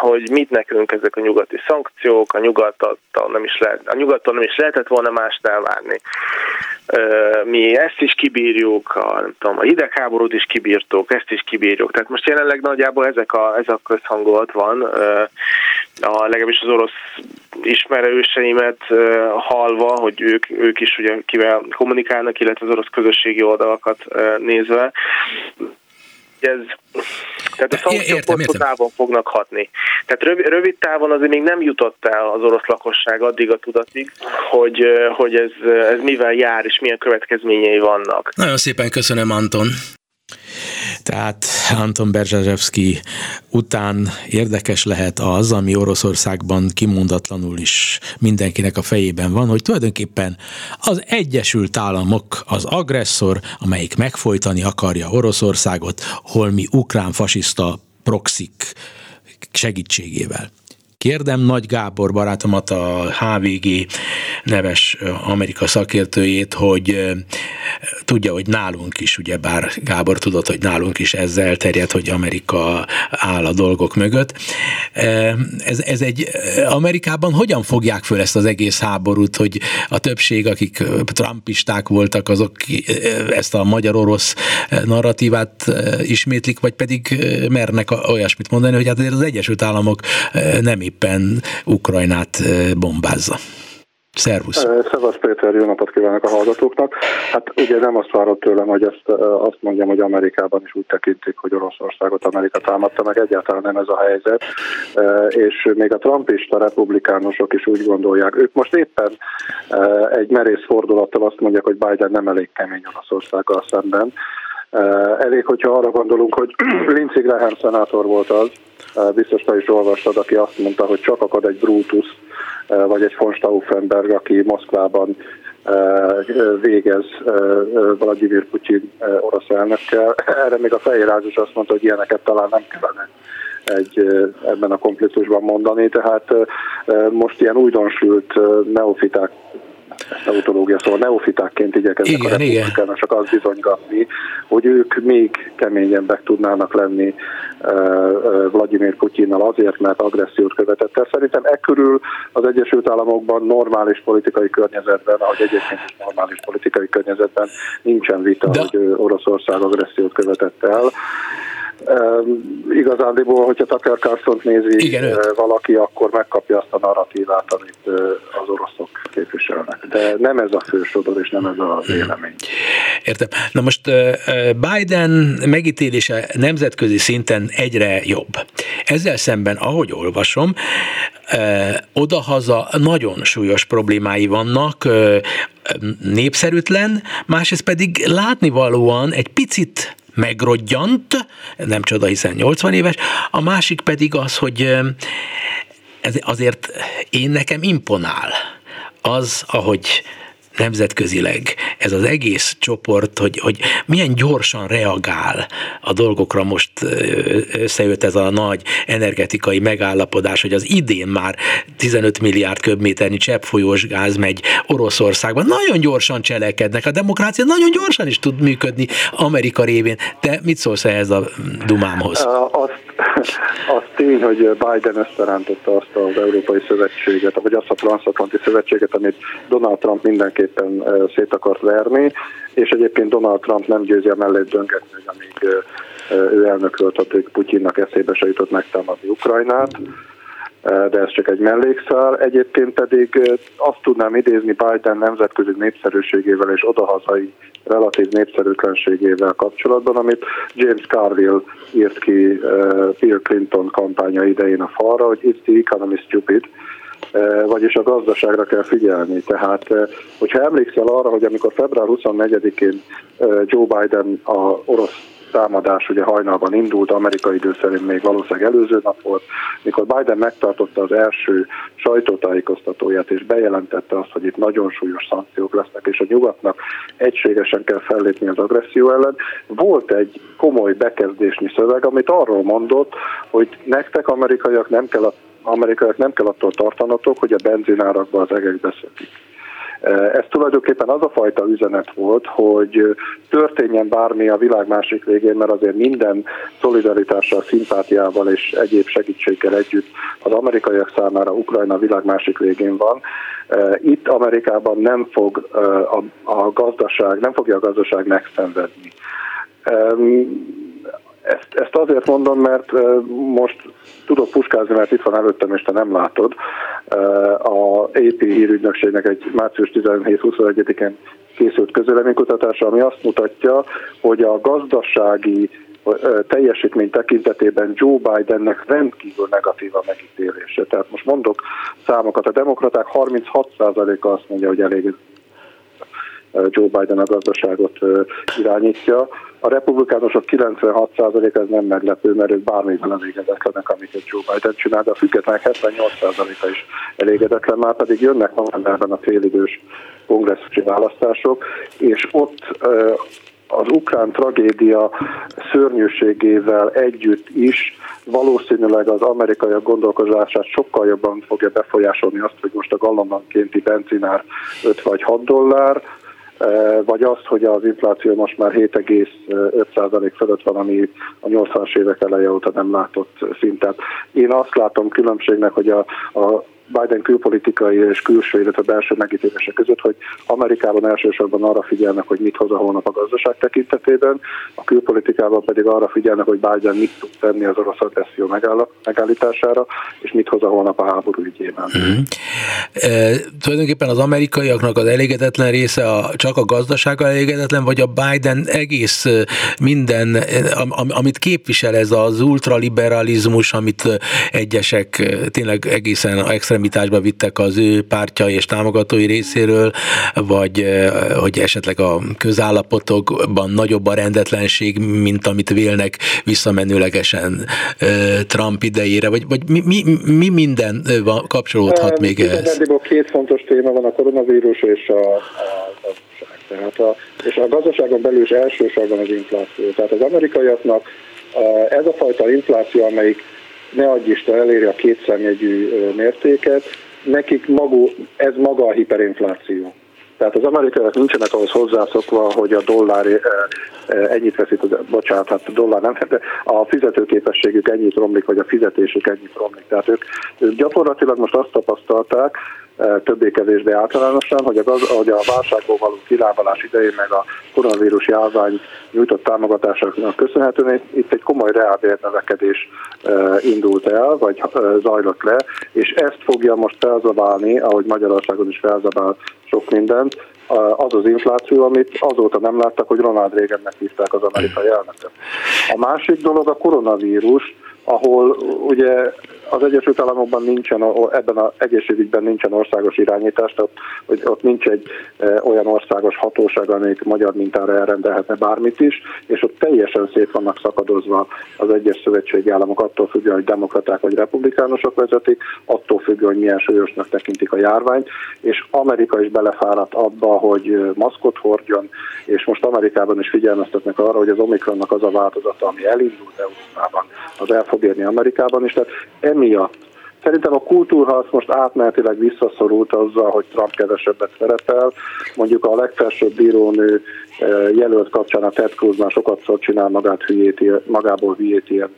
hogy mit nekünk ezek a nyugati szankciók, a nyugattól nem is, lehet, a nyugattól nem is lehetett volna mást elvárni. Mi ezt is kibírjuk, a, nem tudom, a hidegháborút is kibírtuk, ezt is kibírjuk. Tehát most jelenleg nagyjából ezek a, ez a közhangolt van, a, legalábbis az orosz ismerőseimet halva, hogy ők, ők is ugye kivel kommunikálnak, illetve az orosz közösségi oldalakat nézve ez, tehát a szankciók hosszú távon fognak hatni. Tehát rövid, rövid távon azért még nem jutott el az orosz lakosság addig a tudatig, hogy, hogy ez, ez mivel jár és milyen következményei vannak. Nagyon szépen köszönöm, Anton. Tehát Anton Berzsezsevszki után érdekes lehet az, ami Oroszországban kimondatlanul is mindenkinek a fejében van, hogy tulajdonképpen az Egyesült Államok az agresszor, amelyik megfojtani akarja Oroszországot, holmi ukrán fasiszta proxik segítségével. Kérdem. Nagy Gábor barátomat, a HVG neves Amerika szakértőjét, hogy tudja, hogy nálunk is, ugye bár Gábor tudott, hogy nálunk is ezzel terjed, hogy Amerika áll a dolgok mögött. Ez, ez egy, Amerikában hogyan fogják föl ezt az egész háborút, hogy a többség, akik trumpisták voltak, azok ezt a magyar-orosz narratívát ismétlik, vagy pedig mernek olyasmit mondani, hogy hát az Egyesült Államok nem éppen Ukrajnát bombázza. Szervusz! Szevasz Péter, jó napot kívánok a hallgatóknak. Hát ugye nem azt várott tőlem, hogy ezt, azt mondjam, hogy Amerikában is úgy tekintik, hogy Oroszországot Amerika támadta meg, egyáltalán nem ez a helyzet. És még a trumpista republikánusok is úgy gondolják. Ők most éppen egy merész fordulattal azt mondják, hogy Biden nem elég kemény Oroszországgal szemben. Elég, hogyha arra gondolunk, hogy Lindsey Graham szenátor volt az, biztos te is olvastad, aki azt mondta, hogy csak akad egy Brutus, vagy egy von Stauffenberg, aki Moszkvában végez Vladimir Putyin orosz elnökkel. Erre még a fehér is azt mondta, hogy ilyeneket talán nem kellene egy, ebben a konfliktusban mondani, tehát most ilyen újdonsült neofiták neutológia, szóval neofitákként igyekeznek igen, a republikánusok azt bizonygatni, hogy ők még keményebbek tudnának lenni uh, Vladimir Putyinnal azért, mert agressziót követett el. Szerintem e körül az Egyesült Államokban normális politikai környezetben, ahogy egyébként is normális politikai környezetben nincsen vita, De... hogy Oroszország agressziót követett el. Um, igazándiból, hogyha Tucker carlson nézi Igen, valaki, akkor megkapja azt a narratívát, amit az oroszok képviselnek. De nem ez a fősodor, és nem ez a vélemény. Értem. Na most Biden megítélése nemzetközi szinten egyre jobb. Ezzel szemben, ahogy olvasom, odahaza nagyon súlyos problémái vannak, népszerűtlen, másrészt pedig látnivalóan egy picit megrodjant, nem csoda, hiszen 80 éves, a másik pedig az, hogy ez azért én nekem imponál. Az, ahogy nemzetközileg ez az egész csoport, hogy, hogy milyen gyorsan reagál a dolgokra most összejött ez a nagy energetikai megállapodás, hogy az idén már 15 milliárd köbméternyi cseppfolyós gáz megy Oroszországban. Nagyon gyorsan cselekednek, a demokrácia nagyon gyorsan is tud működni Amerika révén. Te mit szólsz ehhez a dumámhoz? Azt, az tény, hogy Biden összerántotta azt az Európai Szövetséget, vagy azt a Transatlanti Szövetséget, amit Donald Trump mindenképpen szét akart verni, és egyébként Donald Trump nem győzi a mellét döngetni, hogy amíg ő elnökölt, addig Putyinnak eszébe se jutott megtámadni Ukrajnát, de ez csak egy mellékszál. Egyébként pedig azt tudnám idézni Biden nemzetközi népszerűségével és odahazai relatív népszerűtlenségével kapcsolatban, amit James Carville írt ki Bill Clinton kampánya idején a falra, hogy it's the economy stupid, vagyis a gazdaságra kell figyelni. Tehát, hogyha emlékszel arra, hogy amikor február 24-én Joe Biden a orosz támadás ugye hajnalban indult, amerikai idő szerint még valószínűleg előző nap volt, mikor Biden megtartotta az első sajtótájékoztatóját, és bejelentette azt, hogy itt nagyon súlyos szankciók lesznek, és a nyugatnak egységesen kell fellépni az agresszió ellen. Volt egy komoly bekezdésnyi szöveg, amit arról mondott, hogy nektek amerikaiak nem kell amerikaiak nem kell attól tartanatok, hogy a benzinárakba az egek beszökik. Ez tulajdonképpen az a fajta üzenet volt, hogy történjen bármi a világ másik végén, mert azért minden szolidaritással, szimpátiával és egyéb segítséggel együtt az amerikaiak számára Ukrajna a világ másik végén van. Itt Amerikában nem fog a, gazdaság, nem fogja a gazdaság megszenvedni ezt, ezt azért mondom, mert most tudok puskázni, mert itt van előttem, és te nem látod. A AP hírügynökségnek egy március 17-21-én készült közöleménykutatása, ami azt mutatja, hogy a gazdasági teljesítmény tekintetében Joe Bidennek rendkívül negatív a megítélése. Tehát most mondok számokat, a demokraták 36%-a azt mondja, hogy elég Joe Biden a gazdaságot irányítja. A republikánusok 96% ez nem meglepő, mert ők bármivel elégedetlenek, amiket Joe Biden csinál, de a függetlenek 78%-a is elégedetlen, már pedig jönnek novemberben a félidős kongresszusi választások, és ott az ukrán tragédia szörnyűségével együtt is valószínűleg az amerikaiak gondolkozását sokkal jobban fogja befolyásolni azt, hogy most a gallomankénti benzinár 5 vagy 6 dollár, vagy azt, hogy az infláció most már 7,5% fölött van, ami a 80-as évek eleje óta nem látott szinten. Én azt látom különbségnek, hogy a, a Biden külpolitikai és külső, illetve belső megítélése között, hogy Amerikában elsősorban arra figyelnek, hogy mit hoz a holnap a gazdaság tekintetében, a külpolitikában pedig arra figyelnek, hogy Biden mit tud tenni az orosz agresszió megállítására, és mit hoz a holnap a háború ügyében. Uh-huh. E, tulajdonképpen az amerikaiaknak az elégedetlen része a, csak a gazdaság elégedetlen, vagy a Biden egész minden, am, amit képvisel ez az ultraliberalizmus, amit egyesek tényleg egészen extra extremitásba vittek az ő pártja és támogatói részéről, vagy eh, hogy esetleg a közállapotokban nagyobb a rendetlenség, mint amit vélnek visszamenőlegesen eh, Trump idejére, vagy, vagy mi, mi, mi minden eh, kapcsolódhat még ehhez? Két fontos téma van, a koronavírus és a, a, a tehát a, és a gazdaságon belül is elsősorban az infláció. Tehát az amerikaiaknak ez a fajta infláció, amelyik ne adj Isten eléri a kétszámjegyű mértéket, nekik magu, ez maga a hiperinfláció. Tehát az amerikaiak nincsenek ahhoz hozzászokva, hogy a dollár ennyit veszít, bocsánat, hát a dollár nem, de a fizetőképességük ennyit romlik, vagy a fizetésük ennyit romlik. Tehát ők, ők gyakorlatilag most azt tapasztalták, többé-kevésbé általánosan, hogy a, gaz, hogy a válságból való kilábalás idején meg a koronavírus járvány nyújtott támogatásoknak köszönhetően itt egy komoly reálbérnövekedés indult el, vagy zajlott le, és ezt fogja most felzabálni, ahogy Magyarországon is felzabál sok mindent, az az infláció, amit azóta nem láttak, hogy Ronald Reagannek hívták az amerikai elnököt. A másik dolog a koronavírus, ahol ugye az Egyesült Államokban nincsen, ebben az egészségügyben nincsen országos irányítás, tehát hogy ott nincs egy e, olyan országos hatóság, amelyik magyar mintára elrendelhetne bármit is, és ott teljesen szét vannak szakadozva az egyes szövetségi államok attól függően, hogy demokraták vagy republikánusok vezetik, attól függően, hogy milyen súlyosnak tekintik a járványt, és Amerika is belefáradt abba, hogy maszkot hordjon, és most Amerikában is figyelmeztetnek arra, hogy az Omikronnak az a változata, ami elindult Európában, az el fog érni Amerikában is, tehát emiatt Szerintem a kultúrharc most átmenetileg visszaszorult azzal, hogy Trump kevesebbet szerepel. Mondjuk a legfelsőbb bírónő eh, jelölt kapcsán a Ted Cruz már sokat szor csinál magát hülyét, magából hülyét ilyen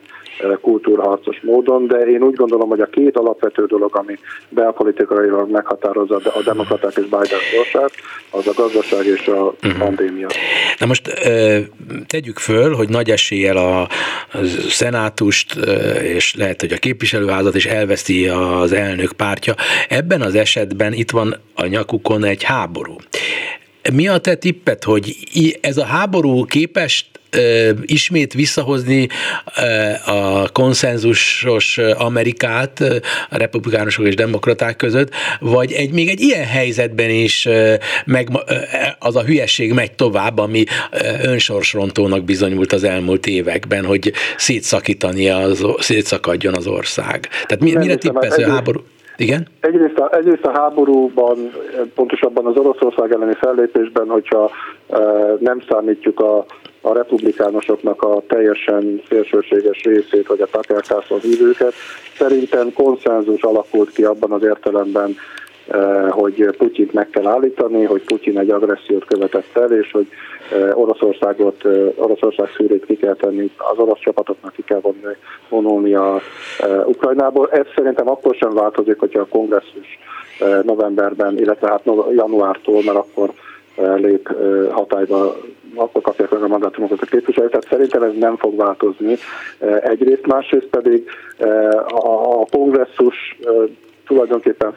kultúrharcos módon, de én úgy gondolom, hogy a két alapvető dolog, ami belpolitikailag meghatározza a demokraták és Biden sorsát, az a gazdaság és a uh-huh. pandémia. Na most tegyük föl, hogy nagy eséllyel a szenátust és lehet, hogy a képviselőházat is elveszti az elnök pártja. Ebben az esetben itt van a nyakukon egy háború. Mi a te tippet, hogy ez a háború képes ismét visszahozni a konszenzusos Amerikát a republikánusok és demokraták között, vagy egy, még egy ilyen helyzetben is meg, az a hülyeség megy tovább, ami önsorsrontónak bizonyult az elmúlt években, hogy szétszakítani az, szétszakadjon az ország. Tehát mi, mire tippelsz a háború? Igen? Egyrészt a, egyrészt a háborúban, pontosabban az Oroszország elleni fellépésben, hogyha e, nem számítjuk a, a republikánusoknak a teljesen szélsőséges részét, vagy a Carlson hívőket, szerintem konszenzus alakult ki abban az értelemben, e, hogy Putyint meg kell állítani, hogy Putyin egy agressziót követett el, és hogy Oroszországot, Oroszország szűrét ki kell tenni, az orosz csapatoknak ki kell vonni, vonulni a Ukrajnából. Ez szerintem akkor sem változik, hogyha a kongresszus novemberben, illetve hát januártól, mert akkor lép hatályba, akkor kapják meg a mandátumokat a képviselők, tehát szerintem ez nem fog változni. Egyrészt, másrészt pedig a kongresszus tulajdonképpen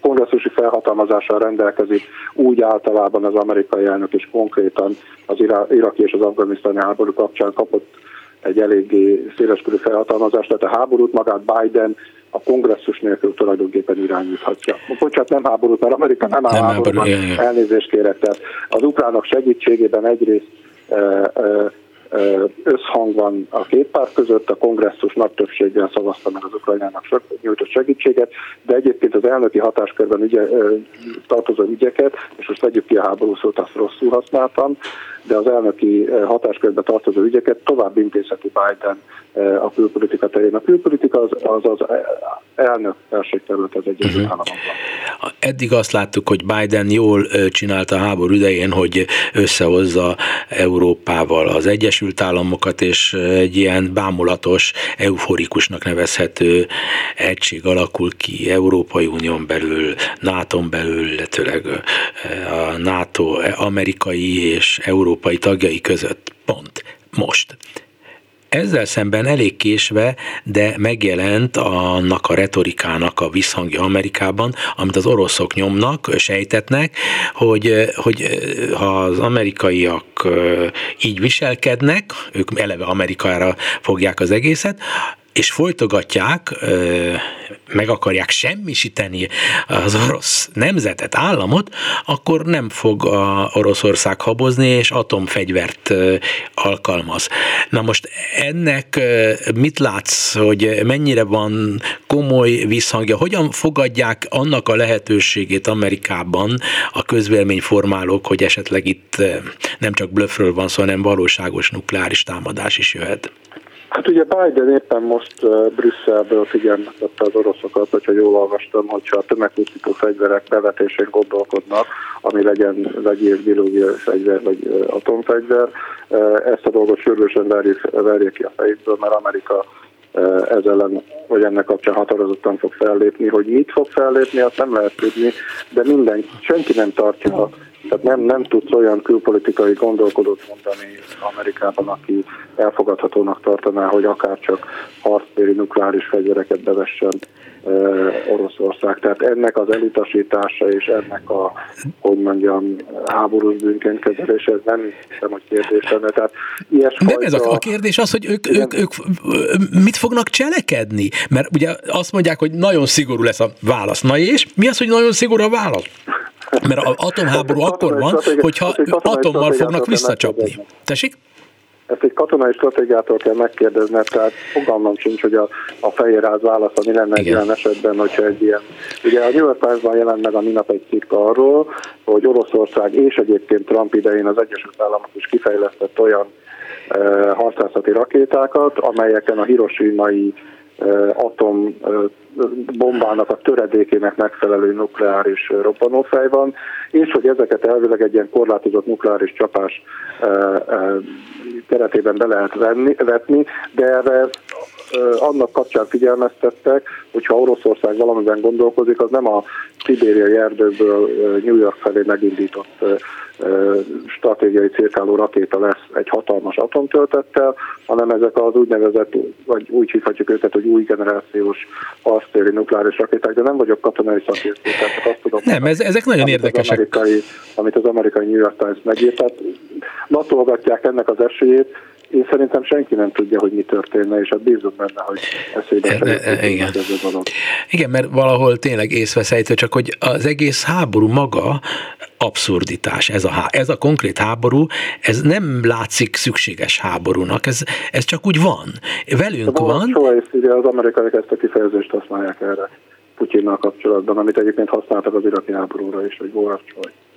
kongresszusi felhatalmazással rendelkezik, úgy általában az amerikai elnök is konkrétan az iraki és az afganisztáni háború kapcsán kapott egy eléggé széleskörű felhatalmazást, tehát a háborút magát Biden a kongresszus nélkül tulajdonképpen irányíthatja. Bocsánat, nem háborút, mert Amerika nem áll nem háborúban, háború, elnézést kérek. Tehát az ukránok segítségében egyrészt e, e, összhang van a két párt között, a kongresszus nagy többséggel szavazta meg az Ukrajnának nyújtott segítséget, de egyébként az elnöki hatáskörben ügye, tartozó ügyeket, és most vegyük ki a háború szót, azt rosszul használtam, de az elnöki hatáskörbe tartozó ügyeket tovább intézheti Biden a külpolitika terén. A külpolitika az az, az elnök terület az Egyesült uh-huh. Államokban. Eddig azt láttuk, hogy Biden jól csinálta a háború idején, hogy összehozza Európával az Egyesült Államokat, és egy ilyen bámulatos, euforikusnak nevezhető egység alakul ki Európai Unión belül, nato belül, illetőleg a NATO amerikai és európai tagjai között. Pont. Most. Ezzel szemben elég késve, de megjelent annak a retorikának a visszhangja Amerikában, amit az oroszok nyomnak, sejtetnek, hogy, hogy ha az amerikaiak így viselkednek, ők eleve Amerikára fogják az egészet, és folytogatják, meg akarják semmisíteni az orosz nemzetet, államot, akkor nem fog a Oroszország habozni, és atomfegyvert alkalmaz. Na most ennek mit látsz, hogy mennyire van komoly visszhangja, hogyan fogadják annak a lehetőségét Amerikában a közvéleményformálók, hogy esetleg itt nem csak blöffről van szó, hanem valóságos nukleáris támadás is jöhet? Hát ugye Biden éppen most Brüsszelből figyelmeztette az oroszokat, hogyha jól olvastam, hogyha a tömegpusztító fegyverek bevetésén gondolkodnak, ami legyen vegyi biológiai fegyver vagy atomfegyver, ezt a dolgot sürgősen verjék, verjék ki a fejükből, mert Amerika ez ellen, vagy ennek kapcsán határozottan fog fellépni. Hogy mit fog fellépni, azt nem lehet tudni, de minden, senki nem tartja tehát nem, nem tudsz olyan külpolitikai gondolkodót mondani Amerikában, aki elfogadhatónak tartaná, hogy akár csak harctéri nukleáris fegyvereket bevessen Oroszország. Tehát ennek az elutasítása és ennek a, hogy mondjam, háborús bűnként ez nem hiszem, hogy kérdés lenne. Tehát ilyesfajta... Nem ez a, a kérdés az, hogy ők, ők, ők mit fognak cselekedni? Mert ugye azt mondják, hogy nagyon szigorú lesz a válasz. Na és mi az, hogy nagyon szigorú a válasz? Mert az atomháború akkor van, hogyha atommal fognak visszacsapni. Tessék? Ezt egy katonai stratégiától kell megkérdezni, tehát fogalmam sincs, hogy a, a fehérház válasz, ami lenne egy ilyen esetben, hogyha egy ilyen... Ugye a New York Times-ban jelent meg a minap egy cikk arról, hogy Oroszország és egyébként Trump idején az Egyesült Államok is kifejlesztett olyan e, harcászati rakétákat, amelyeken a hiroshimai atom bombának a töredékének megfelelő nukleáris robbanófej van, és hogy ezeket elvileg egy ilyen korlátozott nukleáris csapás keretében be lehet venni, vetni, de erre annak kapcsán figyelmeztettek, hogyha Oroszország valamiben gondolkozik, az nem a szibériai erdőkből New York felé megindított stratégiai cirkáló rakéta lesz egy hatalmas atomtöltettel, hanem ezek az úgynevezett, vagy úgy hívhatjuk őket, hogy új generációs harctéri nukleáris rakéták, de nem vagyok katonai szakértő, tehát azt tudom. Nem, ez, ezek nagyon érdekesek. Az amerikai, amit az amerikai New York Times megírt, tehát latolgatják ennek az esélyét, én szerintem senki nem tudja, hogy mi történne, és hát bízunk benne, hogy eszébe e, e, igen. ez a dolog. Igen, mert valahol tényleg észveszejtő, csak hogy az egész háború maga abszurditás. Ez a, ez a konkrét háború, ez nem látszik szükséges háborúnak, ez, ez csak úgy van. Velünk a van. Choice, ugye az amerikaiak ezt a kifejezést használják erre Putyinnal kapcsolatban, amit egyébként használtak az iraki háborúra is, hogy war of choice.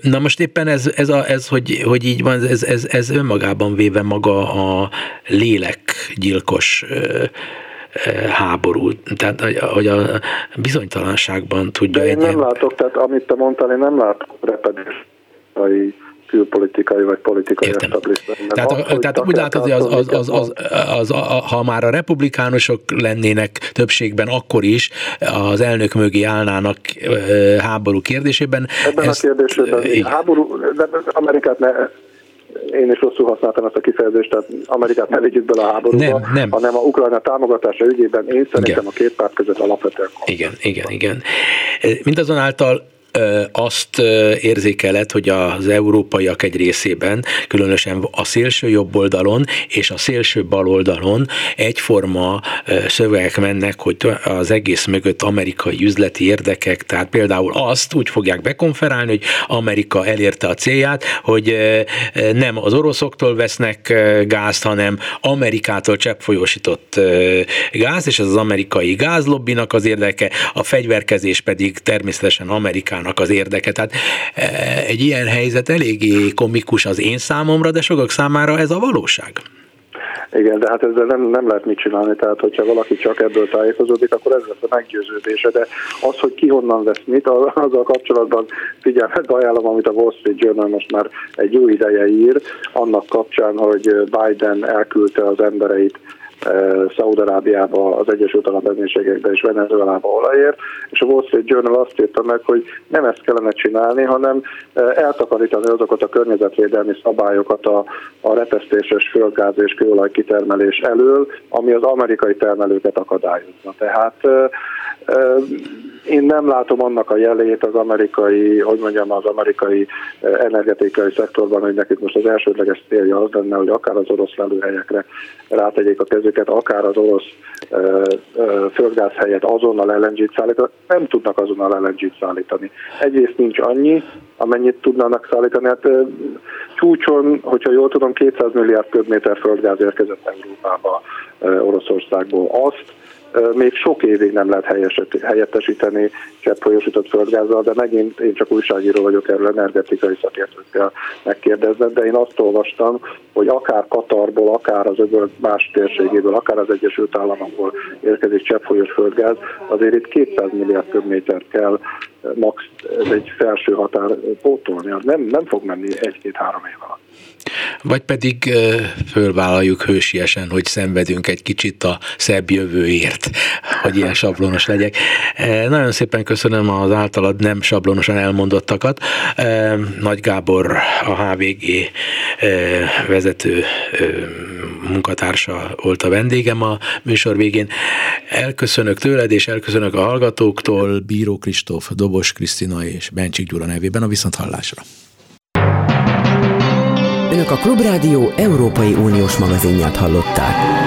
Na most éppen ez, ez, a, ez hogy, hogy így van, ez, ez, ez önmagában véve maga a lélekgyilkos háború, tehát hogy a bizonytalanságban tudja De én nem látok, tehát amit te mondtál, én nem látok repedés külpolitikai vagy politikai Értem. Tehát, az, tehát úgy látod, hogy az, az, az, az, az, az, ha már a republikánusok lennének többségben, akkor is az elnök mögé állnának háború kérdésében. Ebben ezt, a kérdésben igen. háború, de Amerikát ne, én is rosszul használtam ezt a kifejezést, tehát Amerikát ne vigyük bele a háborúba, nem, nem. hanem a Ukrajna támogatása ügyében én szerintem igen. a két párt között alapvetően. Igen, igen, igen. Mindazonáltal azt érzékeled, hogy az európaiak egy részében, különösen a szélső jobb oldalon és a szélső bal oldalon egyforma szövegek mennek, hogy az egész mögött amerikai üzleti érdekek, tehát például azt úgy fogják bekonferálni, hogy Amerika elérte a célját, hogy nem az oroszoktól vesznek gázt, hanem Amerikától cseppfolyósított gáz, és ez az amerikai gázlobbinak az érdeke, a fegyverkezés pedig természetesen Amerikának az érdeke. Tehát egy ilyen helyzet eléggé komikus az én számomra, de sokak számára ez a valóság. Igen, de hát ezzel nem, nem lehet mit csinálni, tehát hogyha valaki csak ebből tájékozódik, akkor ez lesz a meggyőződése, de az, hogy ki honnan vesz mit, azzal kapcsolatban figyelmet ajánlom, amit a Wall Street Journal most már egy jó ideje ír, annak kapcsán, hogy Biden elküldte az embereit Szaúd-Arábiába, az Egyesült Arab Emírségekbe és Venezuelába olajért, és a Wall Street Journal azt írta meg, hogy nem ezt kellene csinálni, hanem eltakarítani azokat a környezetvédelmi szabályokat a, a repesztéses földgáz és kőolaj kitermelés elől, ami az amerikai termelőket akadályozna. Tehát én nem látom annak a jelét az amerikai, hogy mondjam, az amerikai energetikai szektorban, hogy nekik most az elsődleges célja az lenne, hogy akár az orosz lelőhelyekre rátegyék a kezüket, akár az orosz földgáz helyett azonnal LNG-t szállítani. Nem tudnak azonnal LNG-t szállítani. Egyrészt nincs annyi, amennyit tudnának szállítani. Hát csúcson, hogyha jól tudom, 200 milliárd köbméter földgáz érkezett Európába Oroszországból. Azt még sok évig nem lehet helyettesíteni cseppfolyósított földgázzal, de megint én csak újságíró vagyok erről energetikai szakértőkkel megkérdezve, de én azt olvastam, hogy akár Katarból, akár az öböl más térségéből, akár az Egyesült Államokból érkezik cseppfolyós földgáz, azért itt 200 milliárd köbmétert kell max, egy felső határ pótolni, az nem, nem fog menni egy-két-három év alatt. Vagy pedig fölvállaljuk hősiesen, hogy szenvedünk egy kicsit a szebb jövőért, hogy ilyen sablonos legyek. Nagyon szépen köszönöm az általad nem sablonosan elmondottakat. Nagy Gábor, a HVG vezető munkatársa volt a vendégem a műsor végén. Elköszönök tőled, és elköszönök a hallgatóktól, Bíró Kristóf, Dobos Krisztina és Bencsik Gyula nevében a Viszonthallásra. Önök a Klubrádió Európai Uniós magazinját hallották.